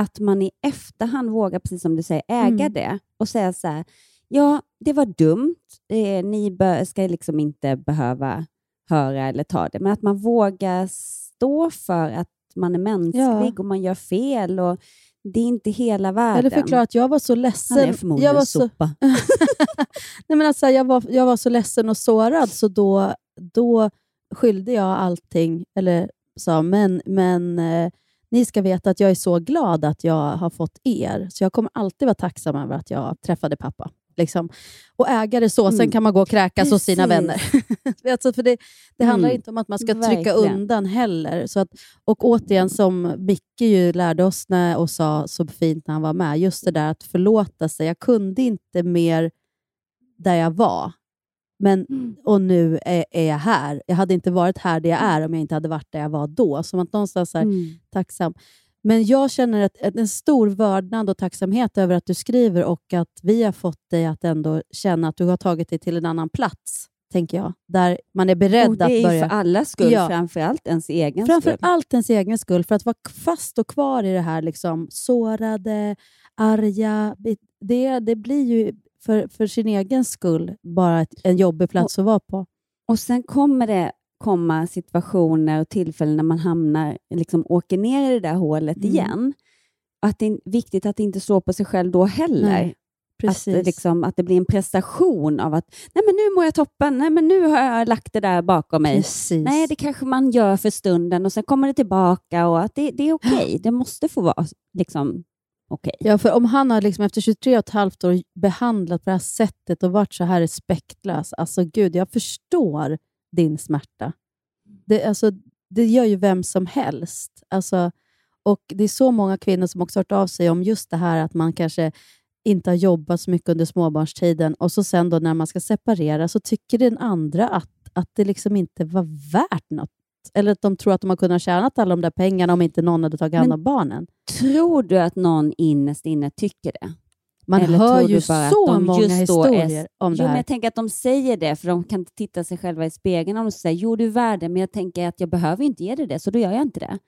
att man i efterhand vågar, precis som du säger, äga Mm. det och säga så här, ja, det var dumt, eh, ni ska liksom inte behöva höra eller ta det, men att man vågar stå för att man är mänsklig Ja. och man gör fel och det är inte hela världen. Eller förklara att jag var så ledsen. Han är förmodligen jag var så, sopa. Nej, men alltså, jag, var, jag var så ledsen och sårad, så då, då skyllde jag allting. Eller sa, men, men eh, ni ska veta att jag är så glad att jag har fått er. Så jag kommer alltid vara tacksam över att jag träffade pappa. Liksom. Och äga det så, sen Mm. kan man gå och kräkas hos sina vänner. alltså, för det, det handlar Mm. inte om att man ska trycka Verkligen. undan heller. Så att, och återigen, som Micke ju lärde oss när, och sa så fint när han var med, just det där att förlåta sig. Jag kunde inte mer där jag var. Men, Mm. Och nu är, är jag här. Jag hade inte varit här där jag är om jag inte hade varit där jag var då. Som att någonstans är Mm. tacksam. Men jag känner ett, ett, en stor vördnad och tacksamhet över att du skriver och att vi har fått dig att ändå känna att du har tagit dig till en annan plats, tänker jag. Där man är beredd Och det att är börja... för allas skull, Ja. framförallt ens egen Framför skull. allt ens egen skull, för att vara fast och kvar i det här liksom, sårade, arga. Det, det blir ju för, för sin egen skull bara ett, en jobbig plats att vara på. Och sen kommer det komma situationer och tillfällen när man hamnar, liksom åker ner i det där hålet Mm. igen. Att det är viktigt att inte slå på sig själv då heller. Nej, att, liksom, att det blir en prestation av att nej men nu mår jag toppen, nej men nu har jag lagt det där bakom mig. Precis. Nej, det kanske man gör för stunden och sen kommer det tillbaka och att det, det är okej. Det måste få vara liksom okej. Ja, för om han har liksom efter 23 och ett halvt år behandlat på det här sättet och varit så här respektlös, alltså gud, jag förstår din smärta. Det, alltså, det gör ju vem som helst. Alltså, och Det är så många kvinnor som också har hört av sig om just det här att man kanske inte har jobbat så mycket under småbarnstiden och så sen då när man ska separera så tycker den andra att, att det liksom inte var värt något. Eller att de tror att de har kunnat tjäna alla de där pengarna om inte någon hade tagit hand om barnen. Tror du att någon innerst inne tycker det? Man Eller hör ju så de många då är- historier om jo, det Men här. jag tänker att de säger det för de kan inte titta sig själva i spegeln om de säger jo du är värd det, men jag tänker att jag behöver inte ge dig det, så då gör jag inte det.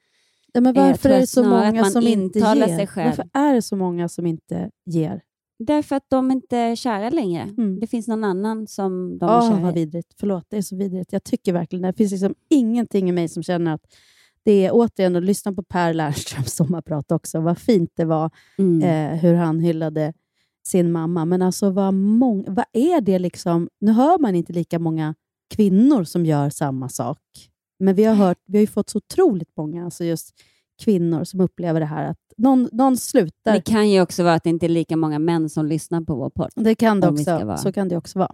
Ja, men Eh, varför är det så många som inte ger? sig själv. Varför är det så många som inte ger? Därför att de inte är kära längre. Mm. Det finns någon annan som de är Åh, kära vad i. vidrigt. Förlåt, det är så vidrigt. Jag tycker verkligen det. Det finns liksom ingenting i mig som känner att det är återigen att lyssna på Per Lernströms sommarprat också. Vad fint det var Mm. eh, hur han hyllade sin mamma. Men alltså vad, mång- vad är det liksom? Nu hör man inte lika många kvinnor som gör samma sak. Men vi har, hört, vi har ju fått så otroligt många, alltså just kvinnor som upplever det här att någon, någon slutar. Det kan ju också vara att det inte är lika många män som lyssnar på vår podd. Det kan det också, så kan det också vara.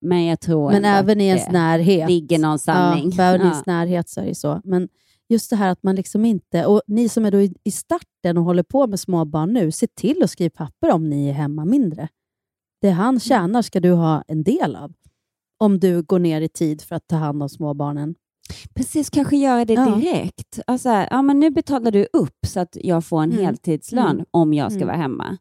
Men jag tror Men även i ens närhet. ligger någon sanning. Ja, även i Ja. ens närhet så är det så. Men just det här att man liksom inte... Och ni som är då i, i starten och håller på med småbarn nu, se till att skriva papper om ni är hemma mindre. Det Mm. han tjänar ska du ha en del av. Om du går ner i tid för att ta hand om småbarnen. Precis, kanske göra det Ja. direkt. Alltså, ja, men nu betalar du upp så att jag får en Mm. heltidslön Mm. om jag ska Mm. vara hemma.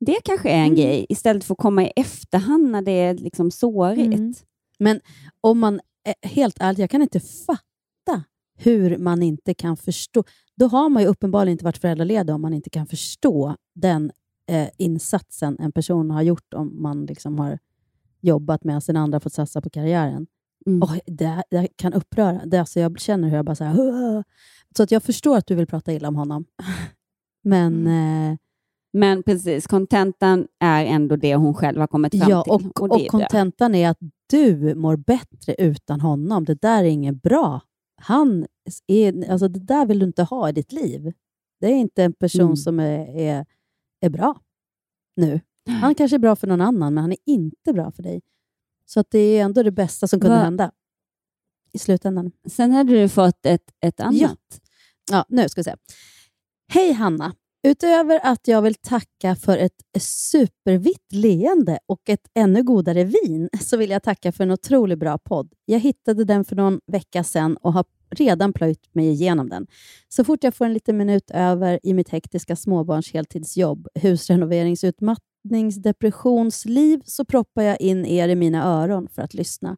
Det kanske är en Mm. grej, istället för att komma i efterhand när det är liksom sårigt. Mm. Men om man är helt ärlig, jag kan inte fatta hur man inte kan förstå. Då har man ju uppenbarligen inte varit föräldraledig om man inte kan förstå den eh, insatsen en person har gjort om man liksom har jobbat medan den andra fått satsa på karriären. Mm. Och det, det kan uppröra. Det, alltså jag känner hur jag bara så här, "Åh!" Så att jag förstår att du vill prata illa om honom. Men eh, Men precis, kontentan är ändå det hon själv har kommit fram ja, till. och, och, kontentan är att du mår bättre utan honom. Det där är inget bra. Han är, alltså det där vill du inte ha i ditt liv. Det är inte en person Mm. som är, är, är bra nu. Han kanske är bra för någon annan, men han är inte bra för dig. Så att det är ändå det bästa som kunde Va- hända i slutändan. Sen hade du fått ett, ett annat. Ja. Ja, nu ska vi se. Hej Hanna! Utöver att jag vill tacka för ett supervitt leende och ett ännu godare vin så vill jag tacka för en otroligt bra podd. Jag hittade den för någon vecka sedan och har redan plöjt mig igenom den. Så fort jag får en liten minut över i mitt hektiska småbarns heltidsjobb, husrenoveringsutmattningsdepressionsliv så proppar jag in er i mina öron för att lyssna.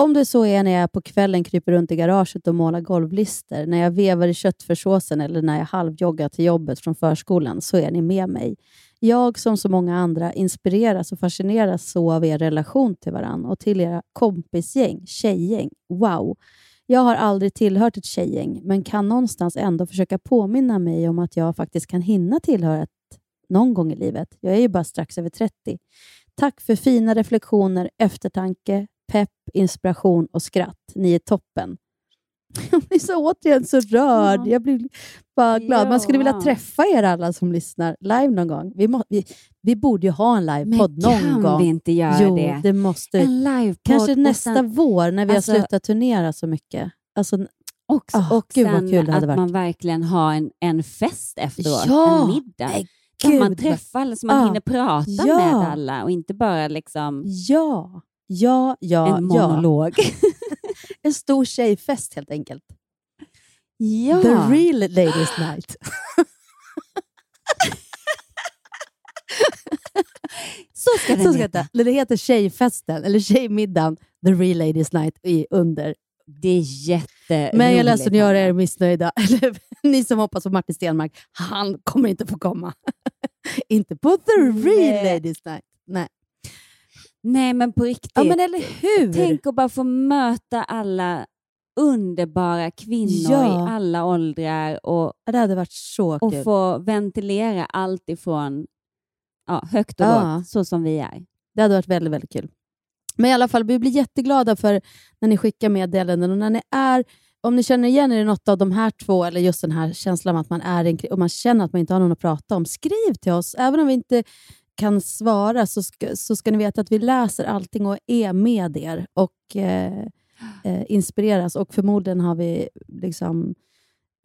Om det så är när jag på kvällen kryper runt i garaget och målar golvlister, när jag vevar i köttfärssåsen eller när jag halvjoggar till jobbet från förskolan, så är ni med mig. Jag, som så många andra, inspireras och fascineras så av er relation till varann och till era kompisgäng, tjejgäng. Wow! Jag har aldrig tillhört ett tjejgäng, men kan någonstans ändå försöka påminna mig om att jag faktiskt kan hinna tillhöra ett någon gång i livet. Jag är ju bara strax över 30. Tack för fina reflektioner, eftertanke, pepp, inspiration och skratt. Ni är toppen. Jag blir så återigen så rörd. Jag blir bara glad. Man skulle vilja Ja. träffa er alla som lyssnar live någon gång. Vi, må, vi, vi borde ju ha en livepodd Men någon kan gång. vi inte göra jo, det? det måste En livepodd Kanske nästa sen- vår när vi alltså- har slutat turnera så mycket. Alltså, Också, Ah, och gud vad kul det hade att varit. man verkligen har en, en fest efteråt, Ja, en middag. Kan man träffa alla så man Ah, hinner prata ja. med alla och inte bara liksom ja, ja, ja, en ja. monolog. En stor tjejfest helt enkelt. Ja. The real ladies night. Så ska den Så ska heta. det, heter tjejfesten, eller tjejmiddagen, the real ladies night i under. Det är jätteroligt. Men jag ledsen att göra Hanna. er missnöjda. Eller ni som hoppas på Martin Stenmark, han kommer inte få komma. inte på the real Nej. ladies night. Nej. Nej, men på riktigt. Ja, men eller hur? Tänk att bara få möta alla underbara kvinnor Ja. i alla åldrar och, Ja, Det hade varit så och kul. få ventilera allt ifrån ja, högt och Ja. lågt, så som vi är. Det hade varit väldigt, väldigt kul. Men i alla fall, vi blir jätteglada för när ni skickar meddelanden och när ni är om ni känner igen er i något av de här två, eller just den här känslan att man är en, och man känner att man inte har någon att prata om, skriv till oss. Även om vi inte kan svara så ska, så ska ni veta att vi läser allting och är med er och eh, eh, inspireras. Och förmodligen har vi liksom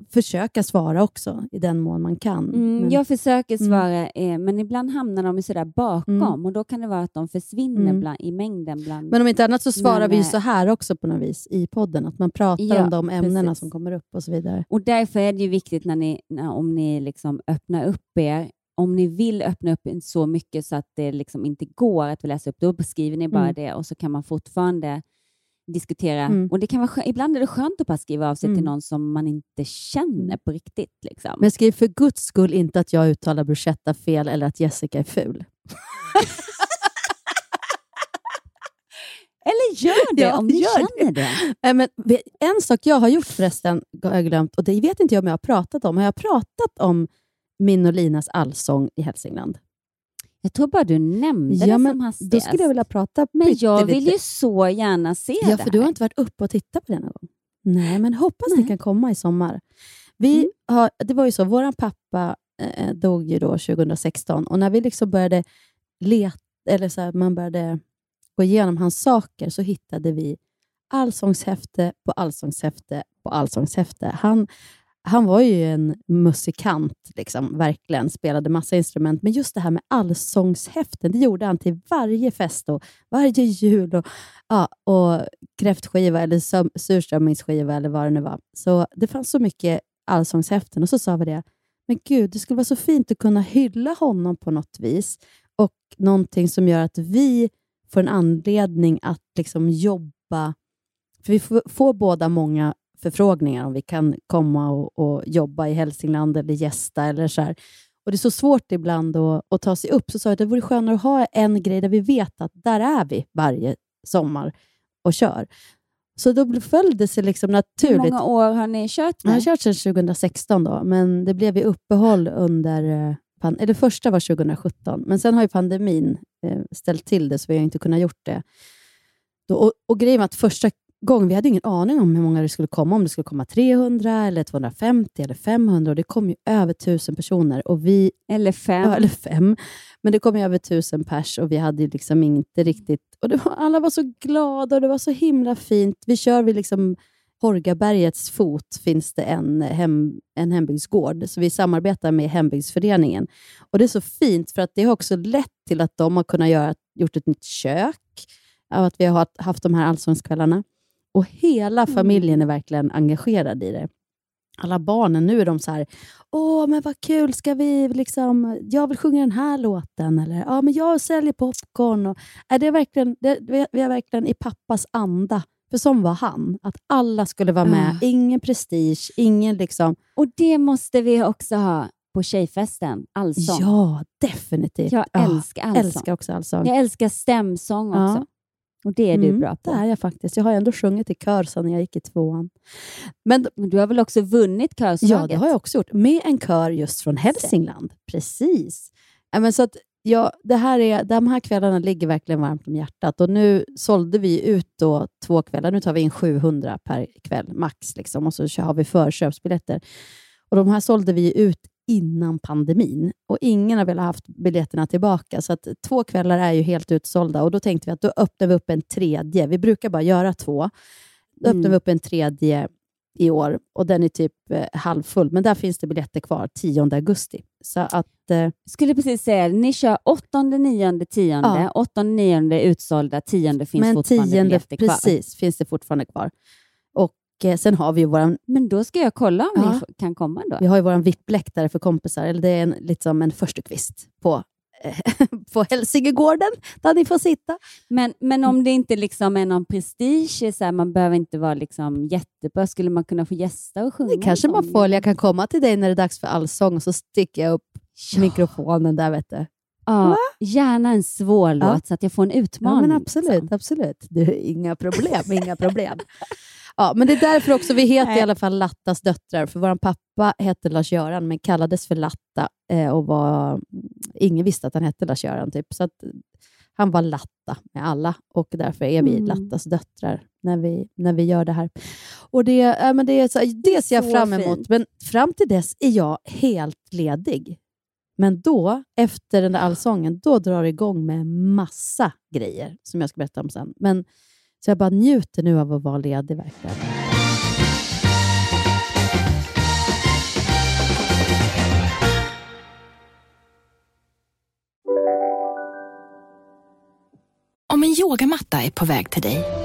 försöka svara också i den mån man kan. Mm, Men- jag försöker Mm. svara, eh, men ibland hamnar de sådär bakom Mm. och då kan det vara att de försvinner Mm. bland, i mängden. Bland... Men om inte annat så svarar Men, vi eh, så här också på något vis i podden. Att man pratar Ja, om de ämnena precis. som kommer upp och så vidare. Och därför är det ju viktigt när ni, när, om ni liksom öppnar upp er, om ni vill öppna upp så mycket så att det liksom inte går att vi läser upp, då skriver ni bara Mm. det och så kan man fortfarande diskutera. Mm. Och det kan vara skö- Ibland är det skönt att bara skriva av sig Mm. till någon som man inte känner på riktigt. Liksom. Men skriv för guds skull inte att jag uttalar bruschetta fel eller att Jessica är ful. Eller gör det Ja, om ni känner det. Nej, men en sak jag har gjort förresten, har jag glömt, och det vet inte jag om jag har pratat om. Har jag pratat om min och Linas allsång i Hälsingland? Jag tror bara du nämnde Ja, det som hastigast. Då skulle jag vilja prata Men jag vill ju så gärna se Ja, det för du har inte varit uppe och tittat på det någon gång. Nej, men hoppas Nej. det kan komma i sommar. Vi Mm. har, det var ju så, vår pappa eh, dog ju då 2016 och när vi liksom började leta, eller så här, man började gå igenom hans saker så hittade vi allsångshäfte på allsångshäfte på allsångshäfte. Han, han var ju en musikant, liksom, verkligen. Spelade massa instrument. Men just det här med allsångshäften, det gjorde han till varje fest och varje jul. Och, ja, och kräftskiva eller surströmmingsskiva eller vad det nu var. Så det fanns så mycket allsångshäften och så sa vi det. Men gud, det skulle vara så fint att kunna hylla honom på något vis. Och någonting som gör att vi får en anledning att liksom jobba. För vi får, får båda många förfrågningar om vi kan komma och, och jobba i Hälsingland eller gästa eller så här. Och det är så svårt ibland att, att ta sig upp. Så sa jag att det vore skönare att ha en grej där vi vet att där är vi varje sommar och kör. Så då föll det sig liksom Hur naturligt. många år har ni kört Jag har kört sedan 2016 då, men det blev ju uppehåll under... eh, Eller första var 2017, men sen har ju pandemin eh, ställt till det så vi har inte kunnat gjort det. Då, och, och grejen var att första gång, vi hade ingen aning om hur många det skulle komma, om det skulle komma 300, eller 250 eller 500. Och det kom ju över 1000 personer. Och vi, eller fem. Eller fem. Men det kom ju över 1000 pers och vi hade ju liksom inte riktigt... Och var, alla var så glada och det var så himla fint. Vi kör vid liksom Horgabergets fot finns det en, hem, en hembygdsgård, så vi samarbetar med hembygdsföreningen. Och Det är så fint, för att det har också lett till att de har kunnat göra, gjort ett nytt kök, av att vi har haft de här allsångskvällarna. Och hela familjen är verkligen engagerad i det. Alla barnen, nu är de så här, åh men vad kul, ska vi liksom, jag vill sjunga den här låten, eller ja men jag säljer popcorn. Och, är det är verkligen, det, vi är verkligen i pappas anda. För som var han, att alla skulle vara med. Ah. Ingen prestige, ingen liksom... Och det måste vi också ha på tjejfesten, allsång. Ja, definitivt. Jag Ja, älskar allsång. älskar också allsång. Jag älskar stämsång Ja. Och det är du Mm, bra på. Det är jag faktiskt. Jag har ändå sjungit i kör sedan jag gick i tvåan. Men, du har väl också vunnit körslaget? Ja, det har jag också gjort. Med en kör just från Hälsingland. Precis. Men så att, ja, det här är, de här kvällarna ligger verkligen varmt om hjärtat. Och Nu sålde vi ut då två kvällar. Nu tar vi in 700 per kväll, max. Liksom, och så har vi förköpsbiljetter. Och De här sålde vi ut innan pandemin och ingen har velat haft biljetterna tillbaka. Så att två kvällar är ju helt utsålda och då tänkte vi att då öppnar vi upp en tredje. Vi brukar bara göra två. Då Mm. öppnar vi upp en tredje i år och den är typ eh, halvfull, men där finns det biljetter kvar 10 augusti. Så att, eh, Skulle precis säga, ni kör 8, 9, 10. Ja. 8, 9 är utsålda, 10 finns men fortfarande tionde, biljetter kvar. precis, finns det fortfarande kvar. Och eh, sen har vi ju våran... Men då ska jag kolla om Ja. vi kan komma då. Vi har ju våran VIP-läktare för kompisar, eller det är en, liksom en förstukvist på, eh, på Hälsingegården, där ni får sitta. Men, men om det inte liksom är någon prestige, så här, man behöver inte vara liksom jättebra, skulle man kunna få gästa och sjunga? Det kanske man får. Jag kan komma till dig när det är dags för allsång och så sticker jag upp mikrofonen där. Vet du. Ja, gärna en svår Ja. låt så att jag får en Ja, utmaning. men absolut. absolut. Du, inga problem. inga problem. Ja, men det är därför också vi heter i Nej. alla fall Lattas döttrar. För vår pappa hette Lars-Göran, men kallades för Latta. Eh, och var, ingen visste att han hette Lars-Göran. Typ. Så att, han var Latta med alla och därför är vi Mm. Lattas döttrar när vi, när vi gör det här. Och det, ja, men det, är så, det ser jag så fram emot, fint. men fram till dess är jag helt ledig. Men då, efter den där allsången, då drar det igång med massa grejer som jag ska berätta om sen. Men, så jag bara njuter nu av att vara ledig verkligen. Om en yogamatta är på väg till dig,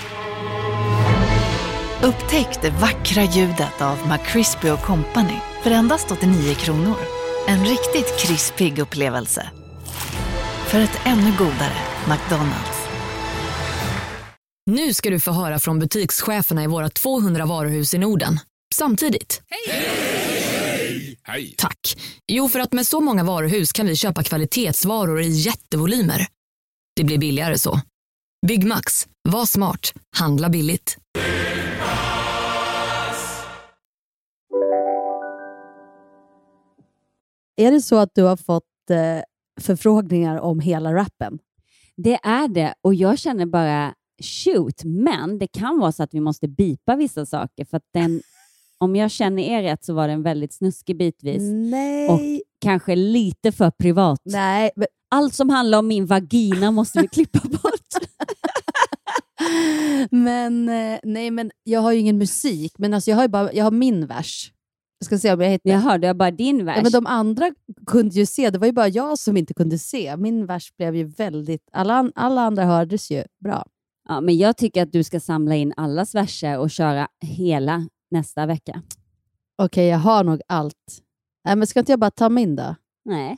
Upptäck det vackra ljudet av McCrispy Company för endast 89 kronor. En riktigt krispig upplevelse. För ett ännu godare McDonalds. Nu ska du få höra från butikscheferna i våra 200 varuhus i Norden. Samtidigt. Hej! Tack. Jo, för att med så många varuhus kan vi köpa kvalitetsvaror i jättevolymer. Det blir billigare så. Byggmax. Var smart. Handla billigt. Är det så att du har fått eh, förfrågningar om hela rappen? Det är det och jag känner bara shoot, men det kan vara så att vi måste bipa vissa saker för att den, om jag känner er rätt så var den väldigt snuskig bitvis Nej. och kanske lite för privat. Nej, men... Allt som handlar om min vagina måste vi klippa bort. men, eh, nej, men jag har ju ingen musik, men alltså jag har bara jag har min vers. Jag ska se om jag hittar. Jag hörde jag bara din vers. Ja, men de andra kunde ju se, det var ju bara jag som inte kunde se. Min vers blev ju väldigt... Alla, alla andra hördes ju bra. Ja, men jag tycker att du ska samla in allas verser och köra hela nästa vecka. Okej, jag har nog allt. Nej, men ska inte jag bara ta min då? Nej.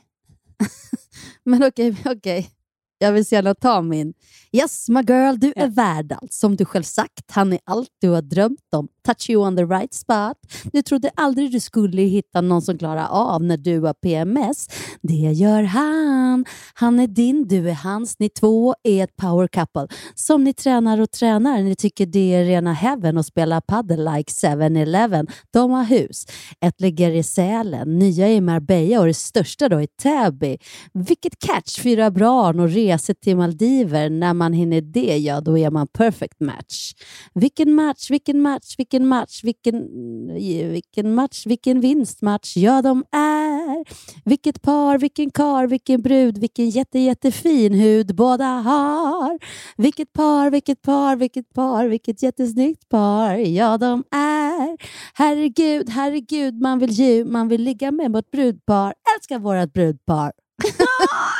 Men okej, okej. Jag vill så gärna ta min. Yes my girl, du är värd allt. Som du själv sagt, han är allt du har drömt om. Touch you on the right spot. Du trodde aldrig du skulle hitta någon som klarar av när du har PMS. Det gör han. Han är din, du är hans. Ni två är ett power couple. Som ni tränar och tränar. Ni tycker det är rena heaven och spela paddle like 7-Eleven. De har hus. Ett ligger i Sälen, nya i Marbella och det största då i Täby. Vilket catch! Fyra barn och resor till Maldiver. När man hinner det, ja då är man perfect match. Vilken match, vilken match, vilken match, vilken, mm, vilken match, vilken vinstmatch, ja de är. Vilket par, vilken kar, vilken brud, vilken jätte, jättefin hud båda har. Vilket par, vilket par, vilket par, vilket jättesnyggt par, ja de är. Herregud, herregud, man vill ju, man vill ligga med vårt brudpar, älskar vårt brudpar.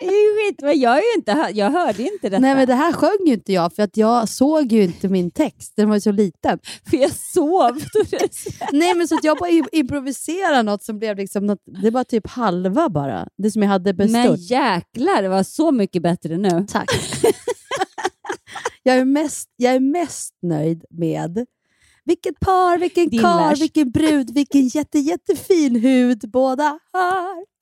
Skit, men jag, är inte, jag hörde inte detta. Nej, men det här sjöng ju inte jag för att jag såg ju inte min text. Den var ju så liten. För jag sov. Nej, men så att jag bara im- improviserade något som blev liksom något, det var typ halva bara. Det som jag hade Men bestått. jäklar, det var så mycket bättre nu. Tack. jag, är mest, jag är mest nöjd med vilket par, vilken Din kar, vers. vilken brud, vilken jätte, jättefin hud båda har.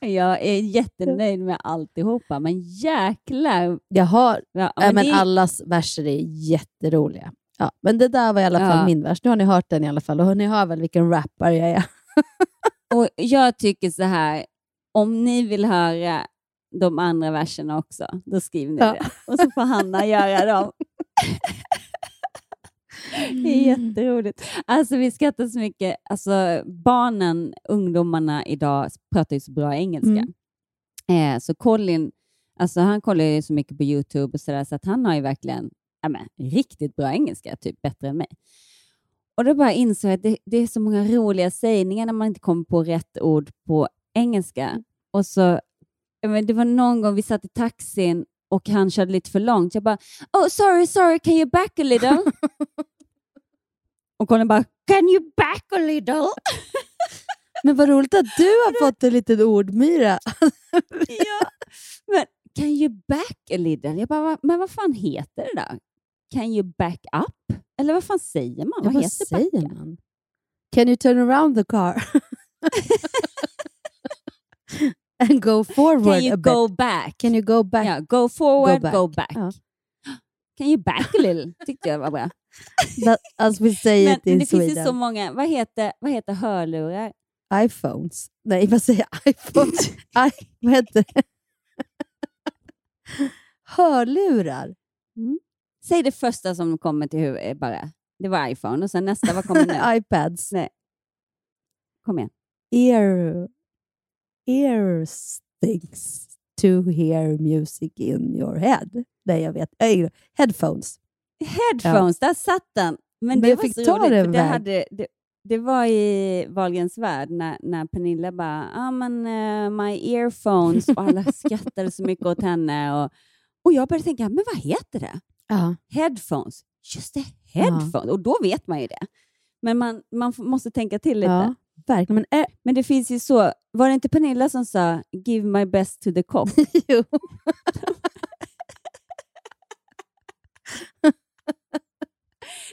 Jag är jättenöjd med alltihopa, men jäklar. Jag har, Ja, men, men men det- allas verser är jätteroliga. Ja, men det där var i alla fall Ja. min vers. Nu har ni hört den i alla fall och ni hör väl vilken rappare jag är. Och jag tycker så här, om ni vill höra de andra verserna också, då skriver ni Ja. det. Och så får Hanna göra dem. Det är jätteroligt. Alltså vi skrattar så mycket. Alltså barnen, ungdomarna idag pratar ju så bra engelska. Mm. Eh, så Colin, alltså han kollar ju så mycket på Youtube och sådär så att han har ju verkligen ja, men, riktigt bra engelska, typ bättre än mig. Och då bara insåg jag att det, det är så många roliga sägningar när man inte kommer på rätt ord på engelska. Och så, men det var någon gång vi satt i taxin och han körde lite för långt. Jag bara, oh sorry, sorry, can you back a little? och Colin bara, can you back a little? Men vad roligt att du har fått en liten ordmyra. ja, men can you back a little? Jag bara, "Va- men vad fan heter det där? Can you back up? Eller vad fan säger man? Ja, vad vad heter säger backa? man? Can you turn around the car? And go forward Can you go back? Can you go back? Ja, go forward, Go go back. back. Ja. Can you back a little? Tyckte jag var bra. That, as we say it men in det finns ju Sweden. så många. Vad heter, vad heter hörlurar? iPhones. Nej, vad säger jag? iPhones? I, vad heter? Hörlurar. Säg det första som kommer till huvudet bara. Det var iPhone och sen nästa, vad kommer nu? iPads. Nej. Kom igen. Ear, ear things to hear music in your head. Nej, jag vet. Äh, headphones. Headphones, där satt den. Men, Men det jag var fick så ta roligt, den det, hade, det, det var i Wahlgrens värld när, när Pernilla bara, ah, men, eh, my earphones och alla skrattade så mycket åt henne. Och, och jag började tänka, men vad heter det? Ja. Headphones. Just det, headphones. Och då vet man ju det. Men man, man måste tänka till lite. Ja, verkligen. Men, äh, Men det finns ju så, var det inte Pernilla som sa give my best to the cop? jo.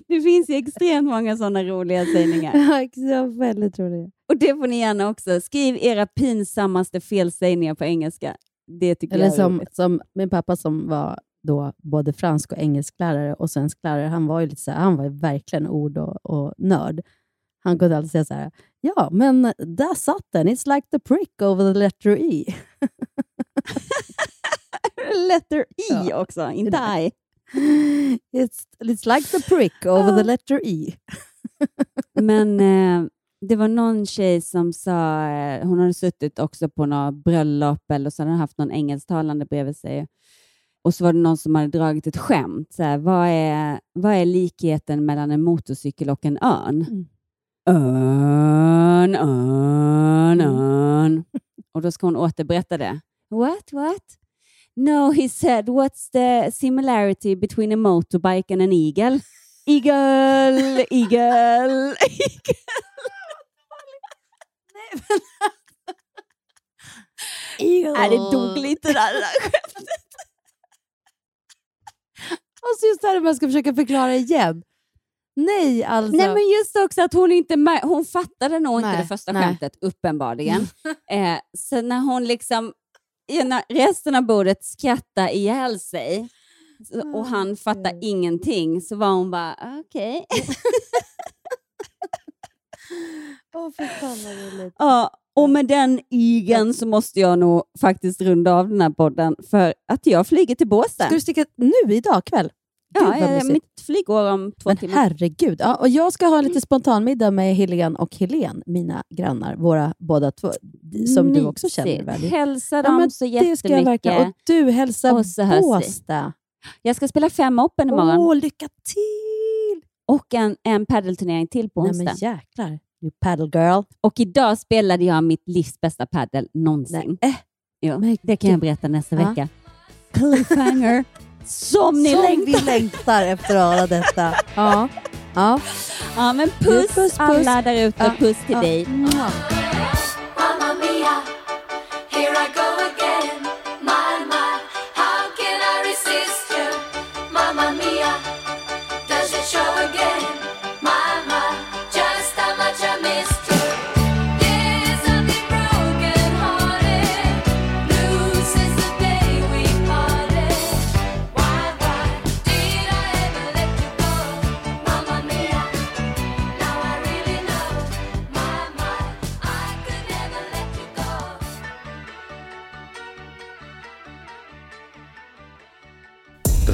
Det finns ju extremt många sådana roliga sägningar. Ja, väldigt roligt. Och det får ni gärna också. Skriv era pinsammaste felsägningar på engelska. Det tycker Eller jag är som, roligt. som min pappa som var då både fransk och engelsklärare och svensklärare, han var ju lite så här, han var verkligen ord och, och nörd. Han kunde alltid säga så här, ja men där satt den, it's like the prick over the letter E. Letter E också, inte I. It's, it's like the prick over the letter E. Men eh, det var någon tjej som sa, eh, hon hade suttit också på något bröllop eller så hade hon haft någon engelsktalande bredvid sig. Och så var det någon som hade dragit ett skämt. Så här, vad, är, vad är likheten mellan en motorcykel och en örn? Örn, örn, örn. Och då ska hon återberätta det. What, what? No, he said, what's the similarity between a motorbike and an eagle? Eagle, eagle, eagle. Nej, det dog lite där, det där skämtet. alltså just det här jag ska försöka förklara igen. Nej, alltså. Nej, men just också att hon inte hon fattade nog inte det första nej. skämtet, uppenbarligen. eh, så när hon liksom, resten av bordet skrattar ihjäl sig och han fattar ingenting, så var hon bara, okej. Åh, fy fan vad roligt. Ja, och med den igen så måste jag nog faktiskt runda av den här podden för att jag flyger till Båstad. Ska du sticka nu idag kväll? Gud, Ja, vad eh, mysigt. mitt flyg går om två Men timmar. herregud. Ja, och jag ska ha lite spontanmiddag med Helene och Helen, mina grannar, våra båda två, som du också känner Mysigt. väl? Hälsa Ja, dem men så Det ska jag verkligen. Och jättemycket. du, hälsa Och. Båstad. Jag ska spela fem open imorgon. Åh, lycka till! Och en, en paddelturnering till på Nej onsdag. men jäklar. Du paddle girl. Och idag spelade jag mitt livs bästa paddel någonsin. Nej. Jo, det kan jag berätta nästa Ja. vecka. Cliffhanger. Som ni Som längtar. vi längtar efter att höra detta. Ja. Ja. Ja, men puss, puss, puss. alla där ute. Ja, Puss till ja. dig. Mamma